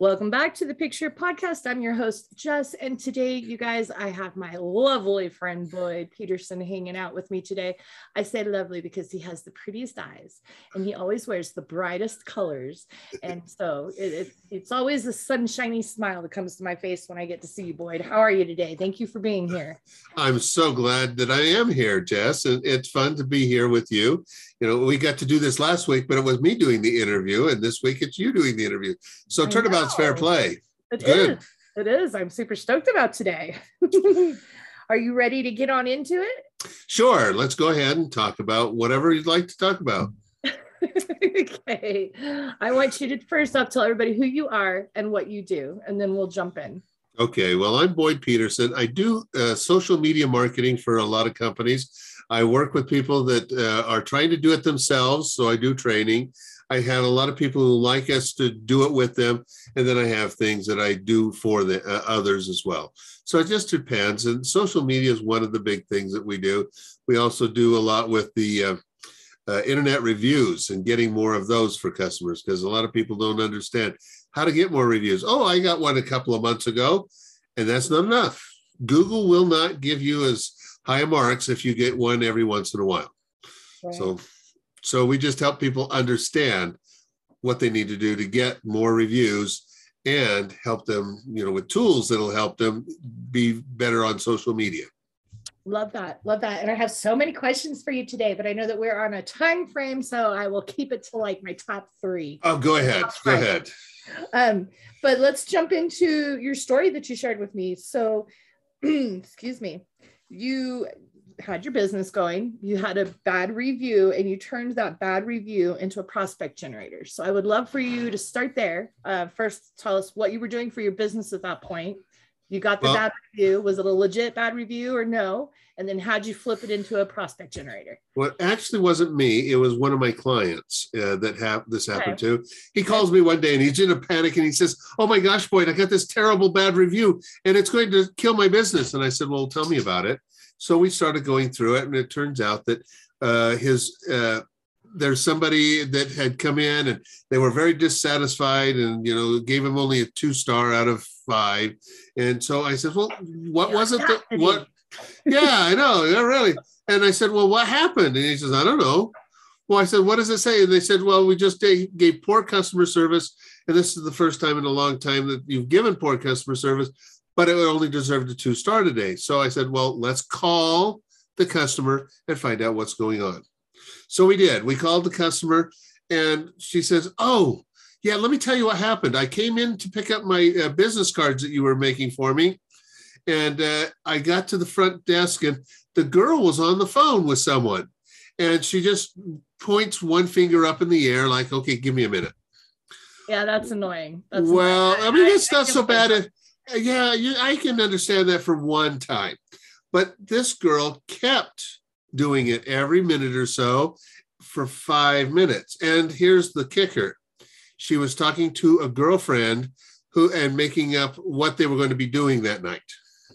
Welcome back to the Picture Podcast. I'm your host, Jess. And today, you guys, I have my lovely friend Boyd Peterson hanging out with me today. I say lovely because he has the prettiest eyes and he always wears the brightest colors. And so it, it, it's always a sunshiny smile that comes to my face when I get to see you, Boyd. How are you today? Thank you for being here. I'm so glad that I am here, Jess. It's fun to be here with you. You know, we got to do this last week, but it was me doing the interview. And this week it's you doing the interview. So turnabout it's fair play. It Good. is. It is. I'm super stoked about today. Are you ready to get on into it? Sure. Let's go ahead and talk about whatever you'd like to talk about. okay. I want you to first off tell everybody who you are and what you do, and then we'll jump in. Okay. Well, I'm Boyd Peterson. I do uh, social media marketing for a lot of companies. I work with people that uh, are trying to do it themselves. So I do training. I have a lot of people who like us to do it with them, and then I have things that I do for the uh, others as well. So it just depends. And social media is one of the big things that we do. We also do a lot with the uh, uh, internet reviews and getting more of those for customers because a lot of people don't understand how to get more reviews. Oh, I got one a couple of months ago, and that's not enough. Google will not give you as high marks if you get one every once in a while. Right. So so we just help people understand what they need to do to get more reviews and help them, you know, with tools that'll help them be better on social media. Love that. Love that. And I have so many questions for you today, but I know that we're on a time frame, so I will keep it to like my top three. Oh, go ahead. Go ahead. Um, but let's jump into your story that you shared with me. So, excuse me. You had your business going, you had a bad review, and you turned that bad review into a prospect generator. So I would love for you to start there. Uh, first, tell us what you were doing for your business at that point. You got the well, bad review. Was it a legit bad review or no? And then how'd you flip it into a prospect generator? Well, actually wasn't me. It was one of my clients uh, that have this happened okay. to. He calls me one day and he's in a panic and he says, "Oh my gosh, Boyd, I got this terrible bad review and it's going to kill my business." And I said, "Well, tell me about it." So we started going through it, and it turns out that uh, his uh, there's somebody that had come in and they were very dissatisfied, and you know gave him only a two star out of five. And so I said, "Well, what was it that what?" yeah, I know, yeah, really. And I said, "Well, what happened?" And he says, "I don't know." Well, I said, "What does it say?" And they said, "Well, we just gave poor customer service." And this is the first time in a long time that you've given poor customer service but it only deserved a two star today. So I said, well, let's call the customer and find out what's going on. So we did. We called the customer and she says, oh, yeah, let me tell you what happened. I came in to pick up my uh, business cards that you were making for me. And uh, I got to the front desk and the girl was on the phone with someone. And she just points one finger up in the air, like, okay, give me a minute. Yeah, that's annoying. That's well, annoying. I mean, it's not so bad. If, yeah, you, I can understand that for one time. But this girl kept doing it every minute or so for five minutes. And here's the kicker she was talking to a girlfriend who and making up what they were going to be doing that night.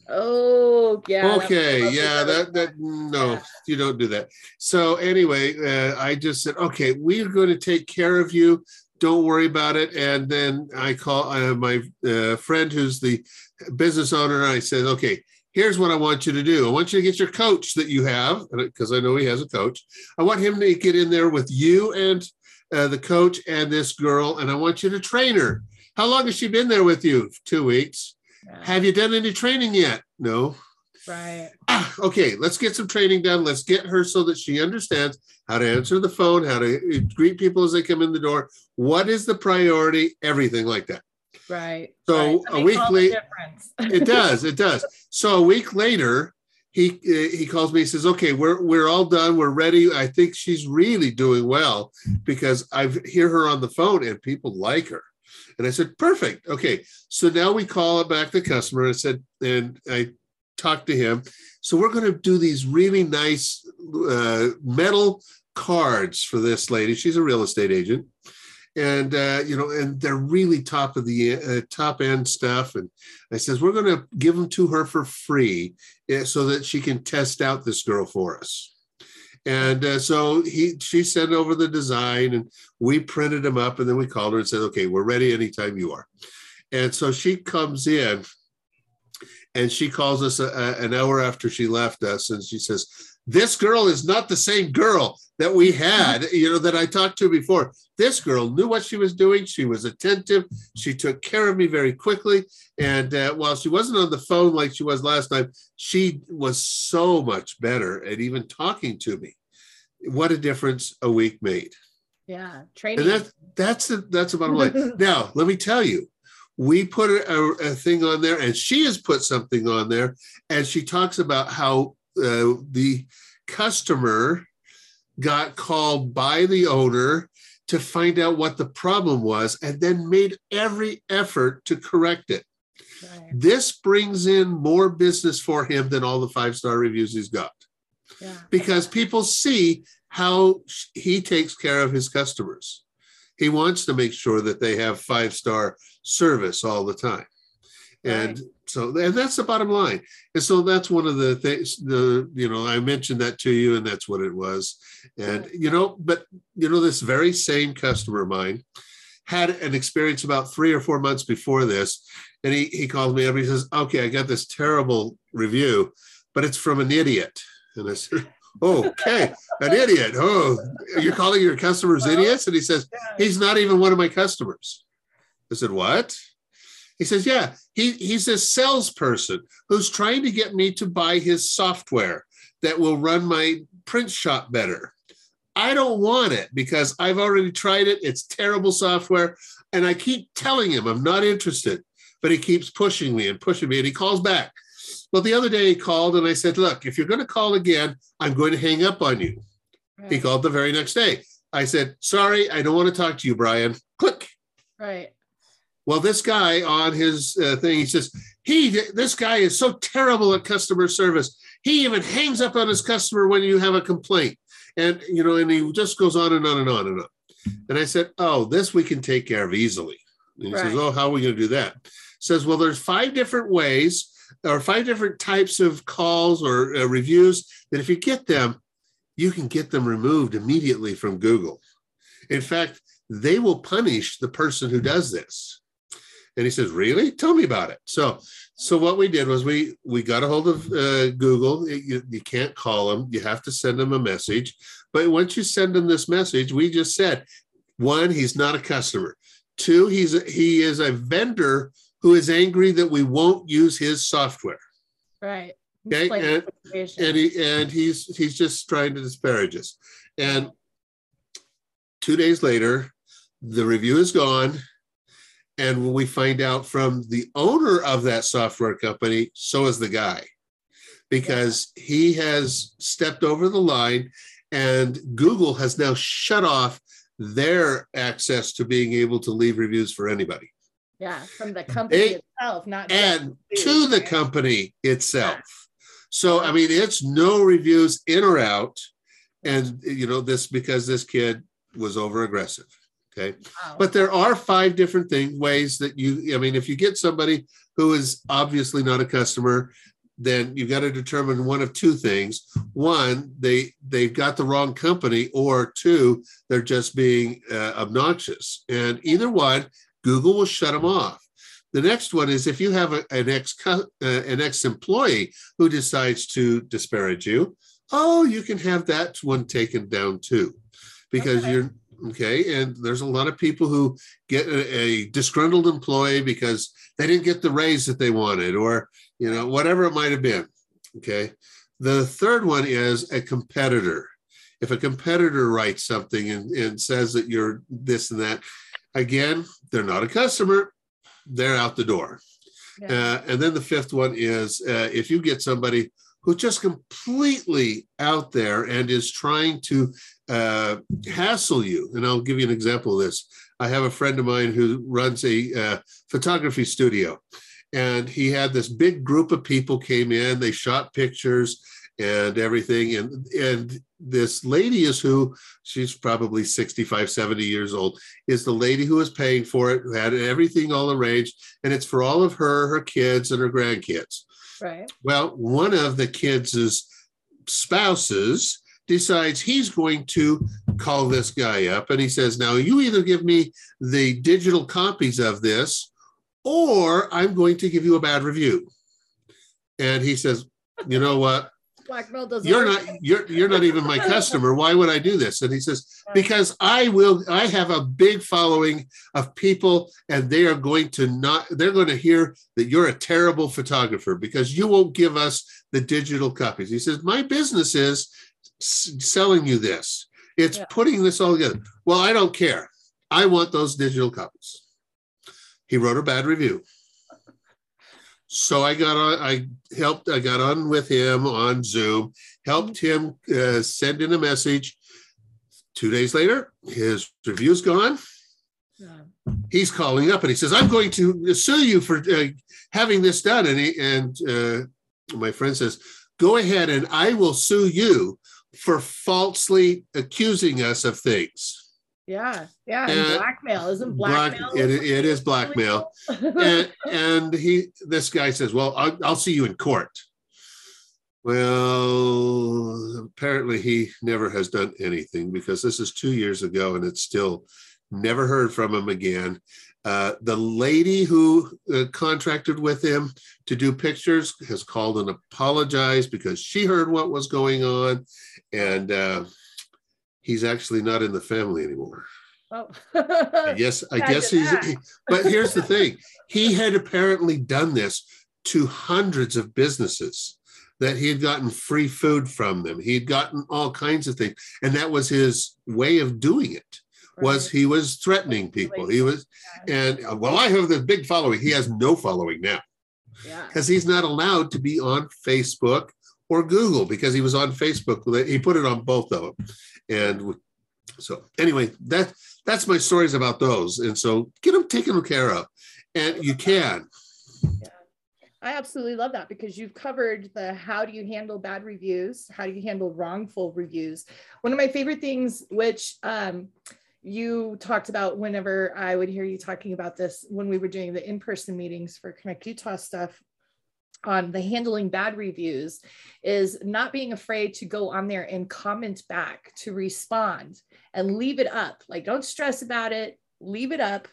Oh, yeah. Okay, yeah, that that no, yeah. you don't do that. So anyway, uh, I just said, okay, we're going to take care of you don't worry about it. And then I call uh, my uh, friend who's the business owner. And I said, okay, here's what I want you to do. I want you to get your coach that you have, because I know he has a coach. I want him to get in there with you and uh, the coach and this girl, and I want you to train her. How long has she been there with you? Two weeks. Yeah. Have you done any training yet? No. Right. Ah, okay, let's get some training done. Let's get her so that she understands how to answer the phone, how to greet people as they come in the door. What is the priority? Everything like that. Right. So right. a week later, it does. It does. So a week later, he uh, he calls me. He says, "Okay, we're we're all done. We're ready. I think she's really doing well because I hear her on the phone and people like her." And I said, "Perfect. Okay." So now we call back the customer. I said, and I talked to him. So we're going to do these really nice uh, metal cards for this lady. She's a real estate agent, and uh, you know, and they're really top of the uh, top end stuff. And I says we're going to give them to her for free eh, so that she can test out this girl for us. And uh, so he, she sent over the design, and we printed them up, and then we called her and said, "Okay, we're ready anytime you are." And so she comes in and she calls us a, a, an hour after she left us and she says, This girl is not the same girl that we had, you know, that I talked to before. This girl knew what she was doing. She was attentive. She took care of me very quickly. And uh, while she wasn't on the phone like she was last time, she was so much better at even talking to me. What a difference a week made. Yeah, training. And that, that's the that's the bottom line. now, let me tell you, we put a, a, thing on there, and she has put something on there, and she talks about how uh, the customer got called by the owner to find out what the problem was and then made every effort to correct it. Right. This brings in more business for him than all the five star reviews he's got. Yeah. Because people see how he takes care of his customers. He wants to make sure that they have five star service all the time. And right. so and that's the bottom line. And so that's one of the things the you know I mentioned that to you and that's what it was. And you know but you know this very same customer of mine had an experience about 3 or 4 months before this and he he calls me up he says okay I got this terrible review but it's from an idiot. And I said okay, an idiot. Oh, you're calling your customers idiots? And he says, he's not even one of my customers. I said, what? He says, yeah, he, he's a salesperson who's trying to get me to buy his software that will run my print shop better. I don't want it because I've already tried it. It's terrible software. And I keep telling him I'm not interested, but he keeps pushing me and pushing me. And he calls back. Well, the other day he called and I said, Look, if you're going to call again, I'm going to hang up on you. Right. He called the very next day. I said, Sorry, I don't want to talk to you, Brian. Click. Right. Well, this guy on his uh, thing, he says, he, this guy is so terrible at customer service. He even hangs up on his customer when you have a complaint. And, you know, and he just goes on and on and on and on. And I said, oh, this we can take care of easily. And he right. says, oh, how are we going to do that? Says, well, there's five different ways or five different types of calls or uh, reviews that if you get them, you can get them removed immediately from Google. In fact, they will punish the person who does this. And he says, "Really? Tell me about it." So, so what we did was we we got a hold of uh, Google. You, you can't call them; you have to send them a message. But once you send them this message, we just said, one, he's not a customer. Two, he's a, he is a vendor who is angry that we won't use his software. Right. Okay. And, and he and he's he's just trying to disparage us. And two days later, the review is gone and when we find out from the owner of that software company, so is the guy, because he has stepped over the line and Google has now shut off their access to being able to leave reviews for anybody. Yeah, from the company they, itself, not and to the company itself. So I mean, it's no reviews in or out, and you know this because this kid was over aggressive. Okay. Wow. But there are five different things, ways that you, I mean, if you get somebody who is obviously not a customer, then you've got to determine one of two things. One, they they've got the wrong company, or two, they're just being uh, obnoxious. And either one, Google will shut them off. The next one is if you have a, an ex uh, an ex employee who decides to disparage you, oh, you can have that one taken down too, because okay. you're Okay. And there's a lot of people who get a, a, disgruntled employee because they didn't get the raise that they wanted or, you know, whatever it might have been. Okay. The third one is a competitor. If a competitor writes something and, and says that you're this and that, again, they're not a customer, they're out the door. Yeah. Uh, and then the fifth one is uh, if you get somebody who's just completely out there and is trying to uh, hassle you. And I'll give you an example of this. I have a friend of mine who runs a uh, photography studio, and he had this big group of people came in. They shot pictures and everything, and and this lady is who she's probably 65 70 years old is the lady who is paying for it who had everything all arranged and it's for all of her her kids and her grandkids right well one of the kids' spouses decides he's going to call this guy up and he says, Now you either give me the digital copies of this or I'm going to give you a bad review. And he says, you know what? Blackmail doesn't. You're work. not you're you're not even my customer. Why would I do this? And he says, because I will I have a big following of people and they are going to not they're going to hear that you're a terrible photographer because you won't give us the digital copies. He says, my business is selling you this. It's Yeah. putting this all together. Well, I don't care. I want those digital copies. He wrote a bad review. So I got on, I helped, I got on with him on Zoom, helped him uh, send in a message. Two days later, his review's gone. Yeah. He's calling up and he says, I'm going to sue you for uh, having this done. And, he, and uh, my friend says, Go ahead and I will sue you for falsely accusing us of things. Yeah, yeah, and blackmail isn't black- blackmail. it- it is blackmail. and, and he this guy says well I'll, I'll see you in court well apparently he never has done anything because this is two years ago and it's still never heard from him again uh, the lady who uh, contracted with him to do pictures has called and apologized because she heard what was going on and uh, he's actually not in the family anymore oh. Yes, I guess he's. that. But here's the thing: he had apparently done this to hundreds of businesses that he had gotten free food from them. He had gotten all kinds of things, and that was his way of doing it. Was he was threatening people? He was, and uh, well, I have this big following. He has no following now yeah. because he's not allowed to be on Facebook or Google because he was on Facebook. He put it on both of them, and so anyway, that that's my stories about those. And so get them taken care of, and you can. Yeah. I absolutely love that because you've covered the how do you handle bad reviews, how do you handle wrongful reviews. One of my favorite things, which um, you talked about whenever I would hear you talking about this when we were doing the in person meetings for Connect Utah stuff on the handling bad reviews, is not being afraid to go on there and comment back, to respond and leave it up. Like, don't stress about it, leave it up,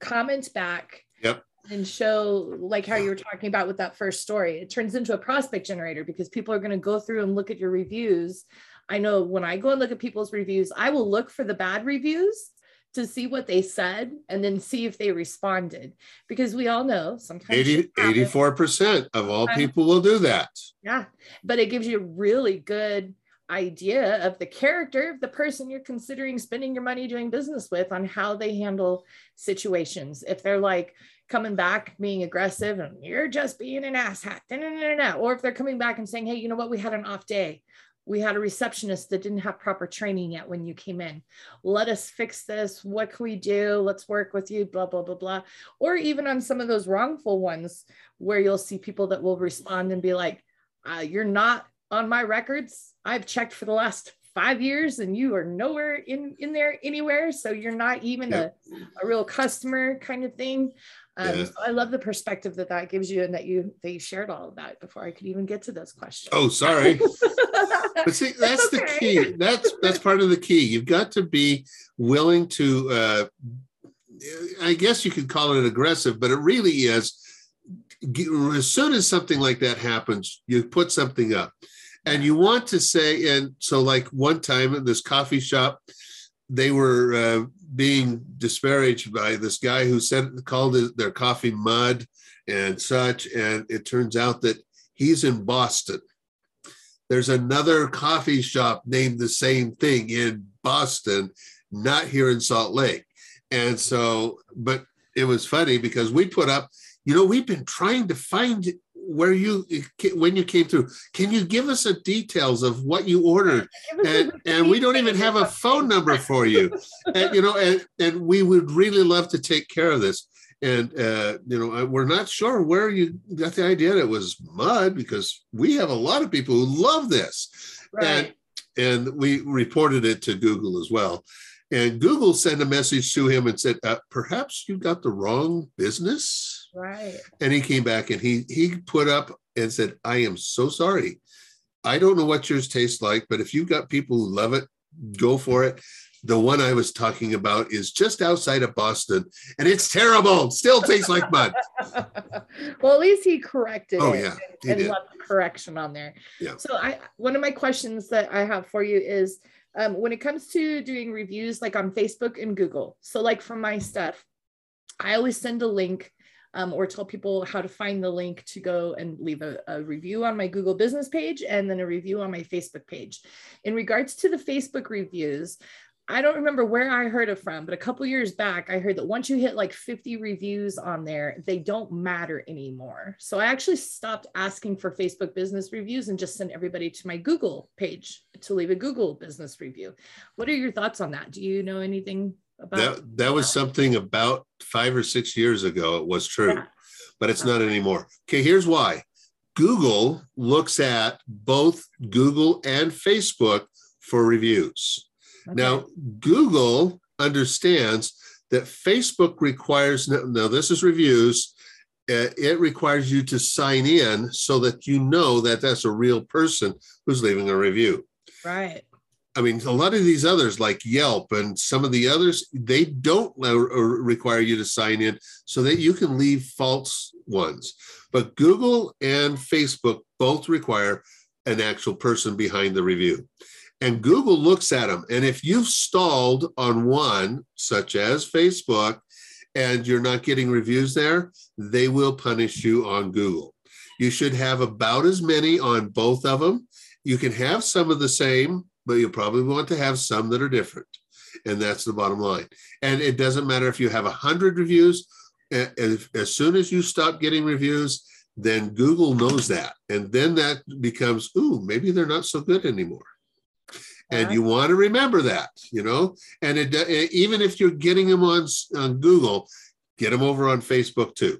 comment back Yep. and show like how you were talking about with that first story it turns into a prospect generator because people are going to go through and look at your reviews i know when i go and look at people's reviews i will look for the bad reviews to see what they said and then see if they responded because we all know sometimes 80, 84% of all Sometimes- people will do that. Yeah, but it gives you a really good idea of the character of the person you're considering spending your money doing business with on how they handle situations. If they're like coming back being aggressive and you're just being an asshat, or if they're coming back and saying, hey, you know what, we had an off day. We had a receptionist that didn't have proper training yet when you came in. Let us fix this. What can we do? Let's work with you, blah, blah, blah, blah. Or even on some of those wrongful ones where you'll see people that will respond and be like, uh, you're not on my records. I've checked for the last five years and you are nowhere in, in there anywhere. So you're not even a, a real customer kind of thing. Um, Yeah. so I love the perspective that that gives you and that you, that you shared all of that before I could even get to those questions. Oh, sorry. But see, that's the key. That's that's part of the key. You've got to be willing to. Uh, I guess you could call it aggressive, but it really is. As soon as something like that happens, you put something up, and you want to say. And so, like one time at this coffee shop, they were uh, being disparaged by this guy who said called it, their coffee mud and such. And it turns out that he's in Boston there's another coffee shop named the same thing in Boston, not here in Salt Lake. And so, but it was funny because we put up, you know, we've been trying to find where you when you came through. Can you give us the details of what you ordered? And and we don't even have a phone number for you. And you know, and and we would really love to take care of this. And uh, you know, we're not sure where you got the idea that it was mud because we have a lot of people who love this right. and we reported it to Google as well. And Google sent a message to him and said, uh, "Perhaps you got the wrong business." Right. And he came back and he he put up and said, "I am so sorry. I don't know what yours tastes like, but if you've got people who love it, go for it. the one I was talking about is just outside of Boston, and it's terrible. Still tastes like mud. well, at least he corrected Oh, it yeah, he and did. left the correction on there. Yeah. So I one of my questions that I have for you is um, when it comes to doing reviews like on Facebook and Google. So like for my stuff, I always send a link um, or tell people how to find the link to go and leave a, a review on my Google business page and then a review on my Facebook page. In regards to the Facebook reviews, I don't remember where I heard it from, but a couple years back, I heard that once you hit like 50 reviews on there, they don't matter anymore. So I actually stopped asking for Facebook business reviews and just sent everybody to my Google page to leave a Google business review. What are your thoughts on that? Do you know anything about That that was something about five or six years ago. It was true, Yeah. but it's not anymore. Okay, here's why. Google looks at both Google and Facebook for reviews. Okay. Now, Google understands that Facebook requires, now, this is reviews, uh, it requires you to sign in so that you know that that's a real person who's leaving a review. right. I mean, a lot of these others, like Yelp and some of the others, they don't uh, require you to sign in so that you can leave false ones. But Google and Facebook both require an actual person behind the review. And Google looks at them. And if you've stalled on one, such as Facebook, and you're not getting reviews there, they will punish you on Google. You should have about as many on both of them. You can have some of the same, but you probably want to have some that are different. And that's the bottom line. And it doesn't matter if you have 100 reviews, as, soon as you stop getting reviews, then Google knows that. And then that becomes, ooh, maybe they're not so good anymore. And you want to remember that, you know, and it, even if you're getting them on, on Google, get them over on Facebook too.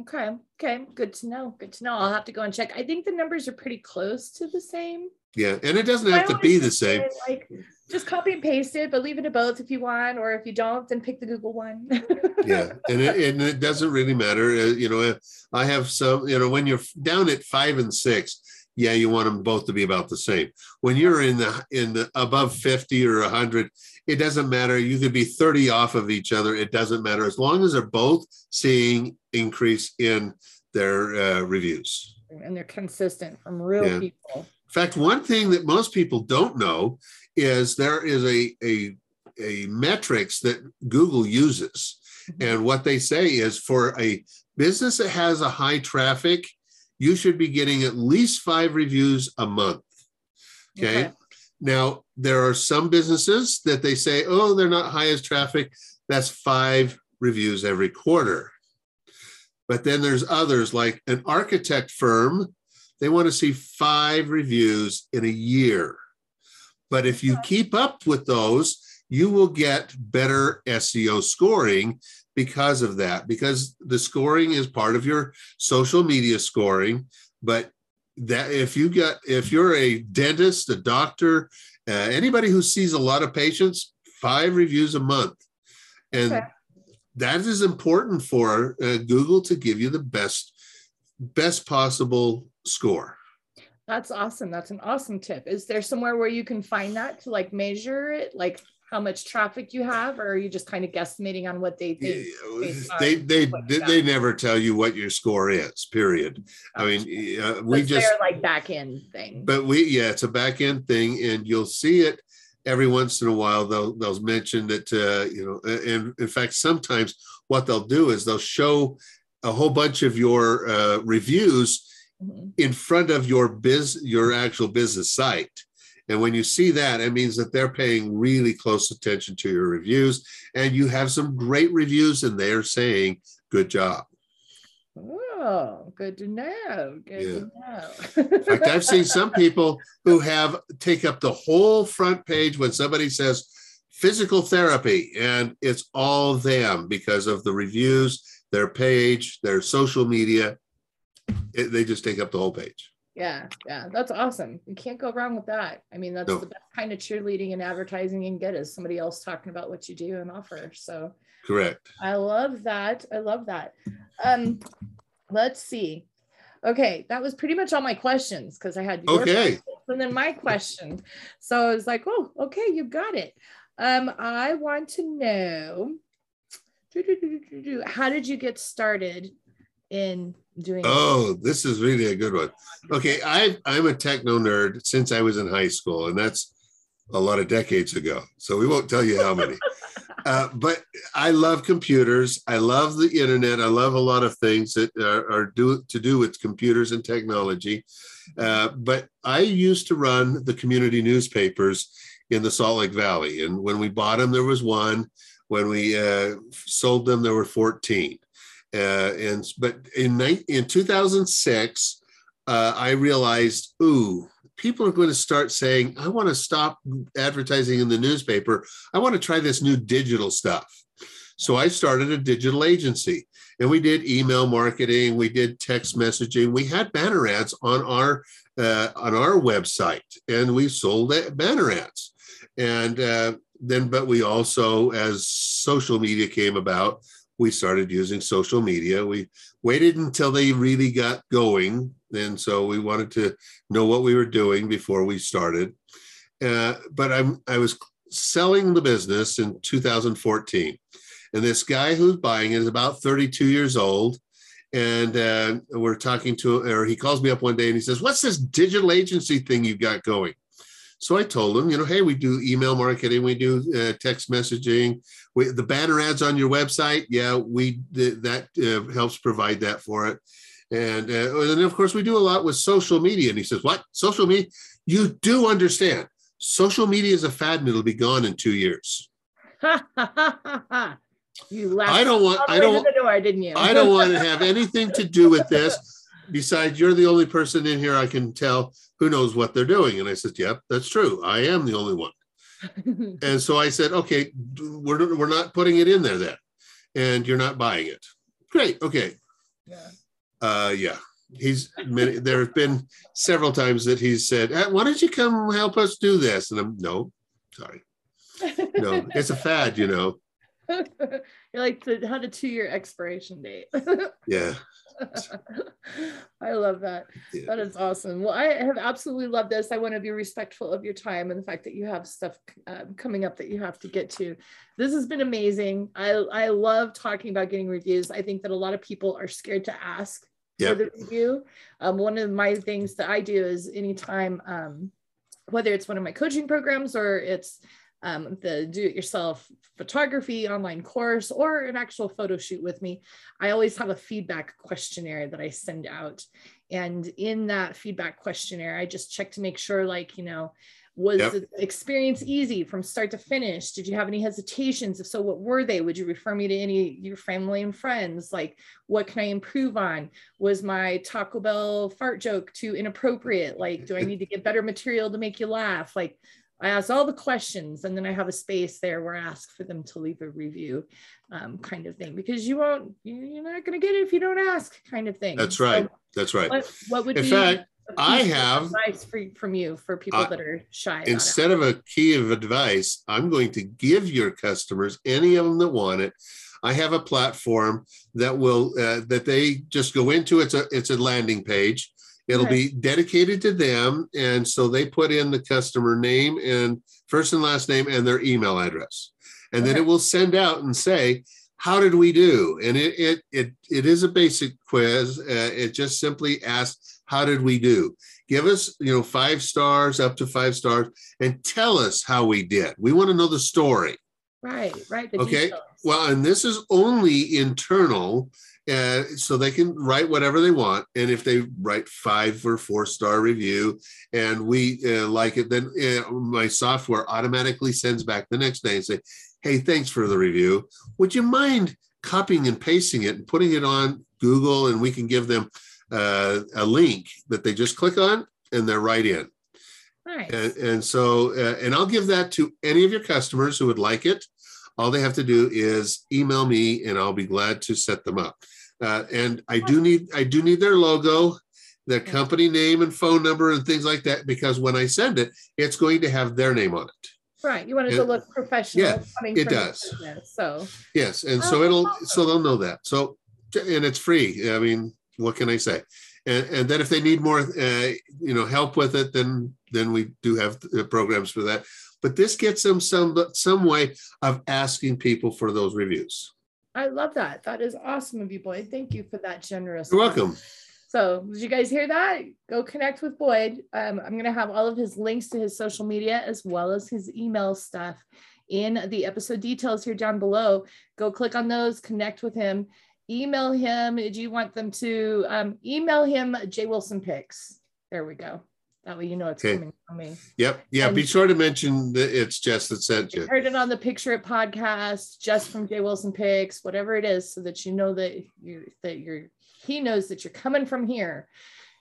Okay. Okay. Good to know. Good to know. I'll have to go and check. I think the numbers are pretty close to the same. Yeah. And it doesn't have to be the same. say, Like, just copy and paste it, but leave it to both if you want, or if you don't, then pick the Google one. yeah and it, and it doesn't really matter uh, you know i have some you know when you're down at five and six yeah you want them both to be about the same when you're in the in the above 50 or 100 it doesn't matter you could be 30 off of each other it doesn't matter as long as they're both seeing increase in their uh, reviews and they're consistent from real Yeah. people. in fact, one thing that most people don't know is there is a, a, a metrics that Google uses. And what they say is for a business that has a high traffic, you should be getting at least five reviews a month. Okay. Okay. Now, there are some businesses that they say, oh, they're not high as traffic. That's five reviews every quarter. But then there's others like an architect firm, they want to see five reviews in a year. But if you keep up with those, you will get better SEO scoring because of that, because the scoring is part of your social media scoring. But that if you got if you're a dentist, a doctor, uh, anybody who sees a lot of patients, five reviews a month, and Okay. that is important for uh, Google to give you the best best possible score. That's awesome. That's an awesome tip. Is there somewhere where you can find that to like measure it, like how much traffic you have, or are you just kind of guesstimating on what they think? They they they, they never tell you what your score is. Period. I mean, uh, we just like back end thing. but we yeah it's a back end thing and you'll see it every once in a while they'll they'll mention that uh, you know and in fact sometimes what they'll do is they'll show a whole bunch of your uh, reviews Mhm. in front of your biz your actual business site and when you see that it means that they're paying really close attention to your reviews and you have some great reviews and they're saying good job Oh, good to know. Good Yeah. to know. In fact, I've seen some people who have take up the whole front page when somebody says physical therapy, and it's all them because of the reviews, their page, their social media. It- they just take up the whole page. Yeah, yeah, that's awesome. You can't go wrong with that. I mean, that's the best kind of cheerleading and advertising you can get is somebody else talking about what you do and offer. So Correct. I love that. I love that. Um, let's see. Okay, that was pretty much all my questions because I had your Okay. and then my question. So I was like, oh, okay, you got it. Um, I want to know how did you get started in doing oh this is really a good one. Okay i i'm a techno nerd since i was in high school and that's a lot of decades ago so we won't tell you how many. Uh, but i love computers. I love the internet. I love a lot of things that are, are do, to do with computers and technology. Uh, but i used to run the community newspapers in the salt lake valley and when we bought them there was one. When we uh, sold them there were 14 uh, and but in in 2006, uh, I realized, ooh, people are going to start saying, I want to stop advertising in the newspaper. I want to try this new digital stuff. So I started a digital agency and we did email marketing, we did text messaging, we had banner ads on our uh, on our website, and we sold banner ads. And uh, then, but we also, as social media came about, we started using social media. We waited until they really got going. And so we wanted to know what we were doing before we started. Uh, but I'm, I was selling the business in 2014. And this guy who's buying it is about 32 years old. And uh, we're talking to, or he calls me up one day and he says, What's this digital agency thing you've got going? So I told him, you know, hey, we do email marketing, we do uh, text messaging, we, the banner ads on your website. Yeah, we that uh, helps provide that for it. And, uh, and then of course we do a lot with social media. And he says, what social media? You do understand social media is a fad and it'll be gone in two years. you laughed I don't want. I don't. The door, didn't you? I don't want to have anything to do with this. Besides, you're the only person in here I can tell who knows what they're doing. And I said, Yep, that's true. I am the only one. and so I said, Okay, we're, we're not putting it in there then. And you're not buying it. Great. Okay. Yeah. Uh, yeah. He's many, there have been several times that he's said, Why don't you come help us do this? And I'm, No, sorry. No, it's a fad, you know. You're like, the, had a two year expiration date. yeah. I love that. Yeah. That is awesome. Well, I have absolutely loved this. I want to be respectful of your time and the fact that you have stuff um, coming up that you have to get to. This has been amazing. I, I love talking about getting reviews. I think that a lot of people are scared to ask yep. for the review. Um, one of my things that I do is anytime, um, whether it's one of my coaching programs or it's um, the do-it-yourself photography online course or an actual photo shoot with me, I always have a feedback questionnaire that I send out. And in that feedback questionnaire, I just check to make sure, like, you know, was yep. the experience easy from start to finish? Did you have any hesitations? If so, what were they? Would you refer me to any your family and friends? Like, what can I improve on? Was my Taco Bell fart joke too inappropriate? Like, do I need to get better material to make you laugh? Like, I ask all the questions and then I have a space there where I ask for them to leave a review um, kind of thing because you won't, you're not going to get it if you don't ask kind of thing. That's right. So That's right. What, what would In be fact, I have advice for, from you for people that are shy. Instead of a key of advice, I'm going to give your customers, any of them that want it, I have a platform that will uh, that they just go into. It's a it's a landing page It'll be dedicated to them. And so they put in the customer name and first and last name and their email address. And okay. then it will send out and say, how did we do? And it it it, it is a basic quiz. Uh, it just simply asks, how did we do? Give us, you know, five stars up to five stars and tell us how we did. We want to know the story. Right, right. okay. Details. Well, and this is only internal uh, so they can write whatever they want and if they write five or four star review and we uh, like it then uh, my software automatically sends back the next day and say hey thanks for the review would you mind copying and pasting it and putting it on google and we can give them uh, a link that they just click on and they're right in nice. and, and so uh, and i'll give that to any of your customers who would like it all they have to do is email me and I'll be glad to set them up. Uh, and I do need I do need their logo, their company name and phone number and things like that because when I send it, it's going to have their name on it. Right. You want it and, to look professional. Yeah, it does. Business, so yes, and so oh, it'll so they'll know that. So and it's free. I mean, what can I say? and, and then if they need more, uh, you know, help with it, then then we do have uh, programs for that. But this gets them some some way of asking people for those reviews. I love that. That is awesome of you, Boyd. Thank you for that generous. You're welcome. So, did you guys hear that? Go connect with Boyd. Um, I'm going to have all of his links to his social media as well as his email stuff in the episode details here down below. Go click on those, connect with him, email him. Do you want them to um, email him J Wilson Pix? There we go. That way you know it's okay. coming from me. Yep. Yeah. And be sure to mention that it's Jess that sent you. Heard it on the Picture It podcast, Jess from J Wilson Pix, whatever it is, so that you know that you that you're he knows that you're coming from here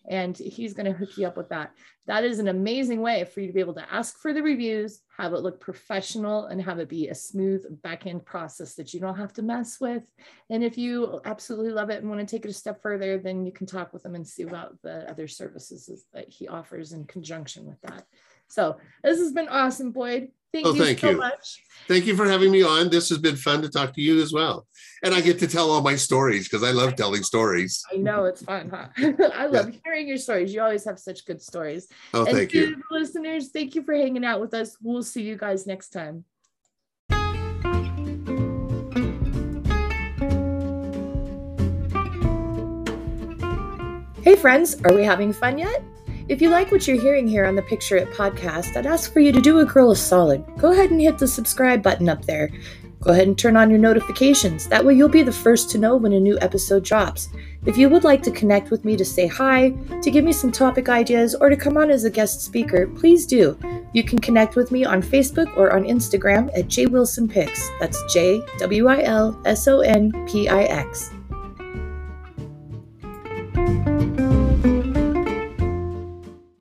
and he's going to hook you up with that. That is an amazing way for you to be able to ask for the reviews, have it look professional, and have it be a smooth back end process that you don't have to mess with. And if you absolutely love it and want to take it a step further, then you can talk with him and see about the other services that he offers in conjunction with that. So this has been awesome, Boyd. Thank oh, you thank so you. much. Thank you for having me on. This has been fun to talk to you as well. And I get to tell all my stories because I love telling stories. I know it's fun, huh? I love yeah. hearing your stories. You always have such good stories. Oh, and thank you. listeners, thank you for hanging out with us. We'll see you guys next time. Hey, friends, are we having fun yet? If you like what you're hearing here on the Picture It podcast, I'd ask for you to do a girl a solid. Go ahead and hit the subscribe button up there. Go ahead and turn on your notifications. That way, you'll be the first to know when a new episode drops. If you would like to connect with me to say hi, to give me some topic ideas, or to come on as a guest speaker, please do. You can connect with me on Facebook or on Instagram at J Wilson Pix. That's J W I L S O N P I X.